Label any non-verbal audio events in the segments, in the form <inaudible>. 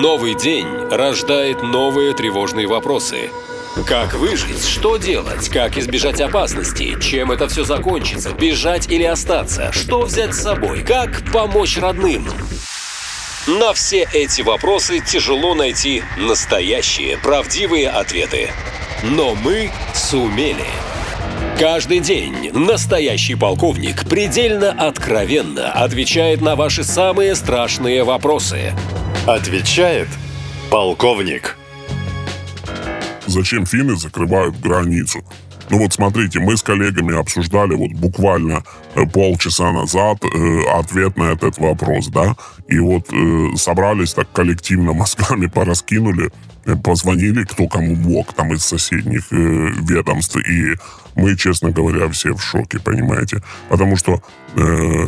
Новый день рождает новые тревожные вопросы. Как выжить? Что делать? Как избежать опасности? Чем это все закончится? Бежать или остаться? Что взять с собой? Как помочь родным? На все эти вопросы тяжело найти настоящие, правдивые ответы. Но мы сумели. Каждый день настоящий полковник предельно откровенно отвечает на ваши самые страшные вопросы. Отвечает полковник. Зачем финны закрывают границу? Ну вот смотрите, мы с коллегами обсуждали вот буквально э, полчаса назад э, ответ на этот вопрос, да, и вот э, собрались так коллективно <laughs> мозгами пораскинули, э, позвонили кто кому мог там из соседних э, ведомств, и мы, честно говоря, все в шоке, понимаете, потому что э,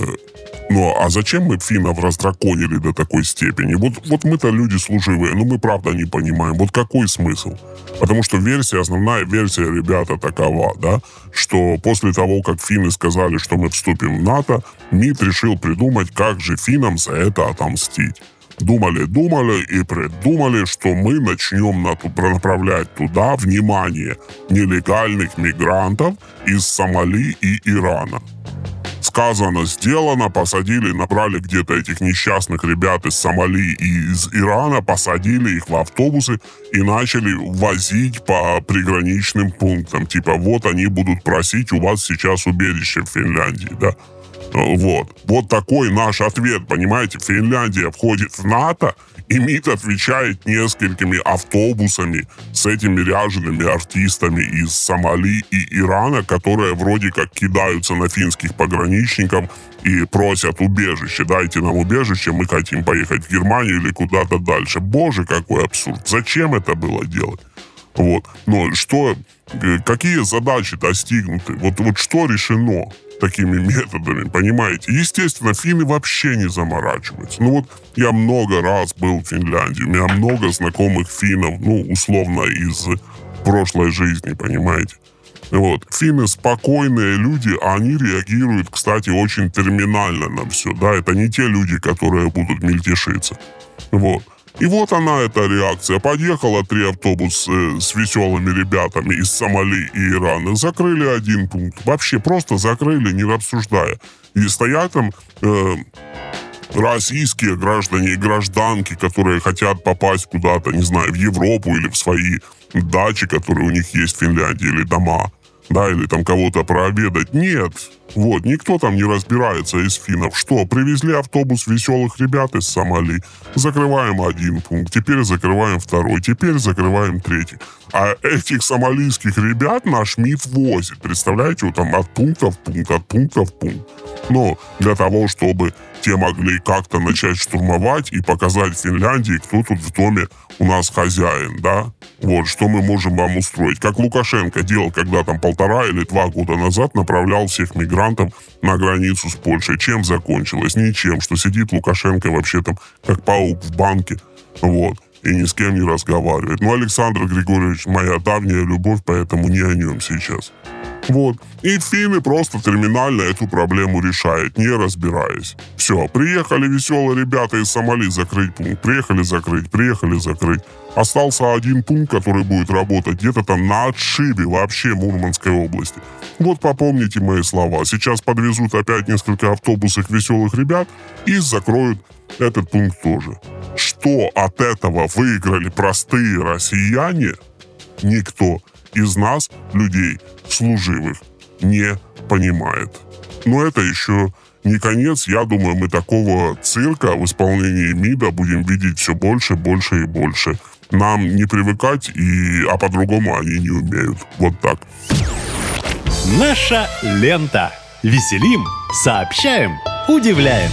ну, а зачем мы финнов раздраконили до такой степени? Вот, вот мы-то люди служивые, но мы правда не понимаем. Вот какой смысл? Потому что версия, основная версия, ребята, такова, да, что после того, как финны сказали, что мы вступим в НАТО, МИД решил придумать, как же финнам за это отомстить. Думали, думали и придумали, что мы начнем направлять туда внимание нелегальных мигрантов из Сомали и Ирана сказано, сделано, посадили, набрали где-то этих несчастных ребят из Сомали и из Ирана, посадили их в автобусы и начали возить по приграничным пунктам. Типа, вот они будут просить у вас сейчас убежище в Финляндии, да. Вот. Вот такой наш ответ, понимаете? Финляндия входит в НАТО, и МИД отвечает несколькими автобусами с этими ряжеными артистами из Сомали и Ирана, которые вроде как кидаются на финских пограничников и просят убежище. Дайте нам убежище, мы хотим поехать в Германию или куда-то дальше. Боже, какой абсурд. Зачем это было делать? Вот. Но что, э, какие задачи достигнуты? Вот, вот что решено? Такими методами, понимаете? Естественно, финны вообще не заморачиваются. Ну вот я много раз был в Финляндии, у меня много знакомых финнов, ну, условно, из прошлой жизни, понимаете? Вот. Финны спокойные люди, они реагируют, кстати, очень терминально на все. Да, это не те люди, которые будут мельтешиться. Вот. И вот она, эта реакция. Подъехала три автобуса э, с веселыми ребятами из Сомали и Ирана. Закрыли один пункт. Вообще просто закрыли, не обсуждая. И стоят там э, российские граждане и гражданки, которые хотят попасть куда-то, не знаю, в Европу или в свои дачи, которые у них есть в Финляндии, или дома да, или там кого-то проведать. Нет, вот, никто там не разбирается из финнов. Что, привезли автобус веселых ребят из Сомали, закрываем один пункт, теперь закрываем второй, теперь закрываем третий. А этих сомалийских ребят наш МИД возит, представляете, вот там от пункта в пункт, от пункта в пункт. Но для того, чтобы те могли как-то начать штурмовать и показать Финляндии, кто тут в доме у нас хозяин, да? Вот, что мы можем вам устроить. Как Лукашенко делал, когда там полтора или два года назад направлял всех мигрантов на границу с Польшей. Чем закончилось? Ничем. Что сидит Лукашенко вообще там как паук в банке. Вот и ни с кем не разговаривает. Ну, Александр Григорьевич, моя давняя любовь, поэтому не о нем сейчас. Вот. И финны просто терминально эту проблему решают, не разбираясь. Все, приехали веселые ребята из Сомали закрыть пункт. Приехали закрыть, приехали закрыть. Остался один пункт, который будет работать где-то там на отшибе вообще Мурманской области. Вот попомните мои слова. Сейчас подвезут опять несколько автобусов веселых ребят и закроют этот пункт тоже. Что от этого выиграли простые россияне, никто из нас, людей служивых, не понимает. Но это еще не конец. Я думаю, мы такого цирка в исполнении МИДа будем видеть все больше, больше и больше. Нам не привыкать, и, а по-другому они не умеют. Вот так. Наша лента. Веселим, сообщаем, удивляем.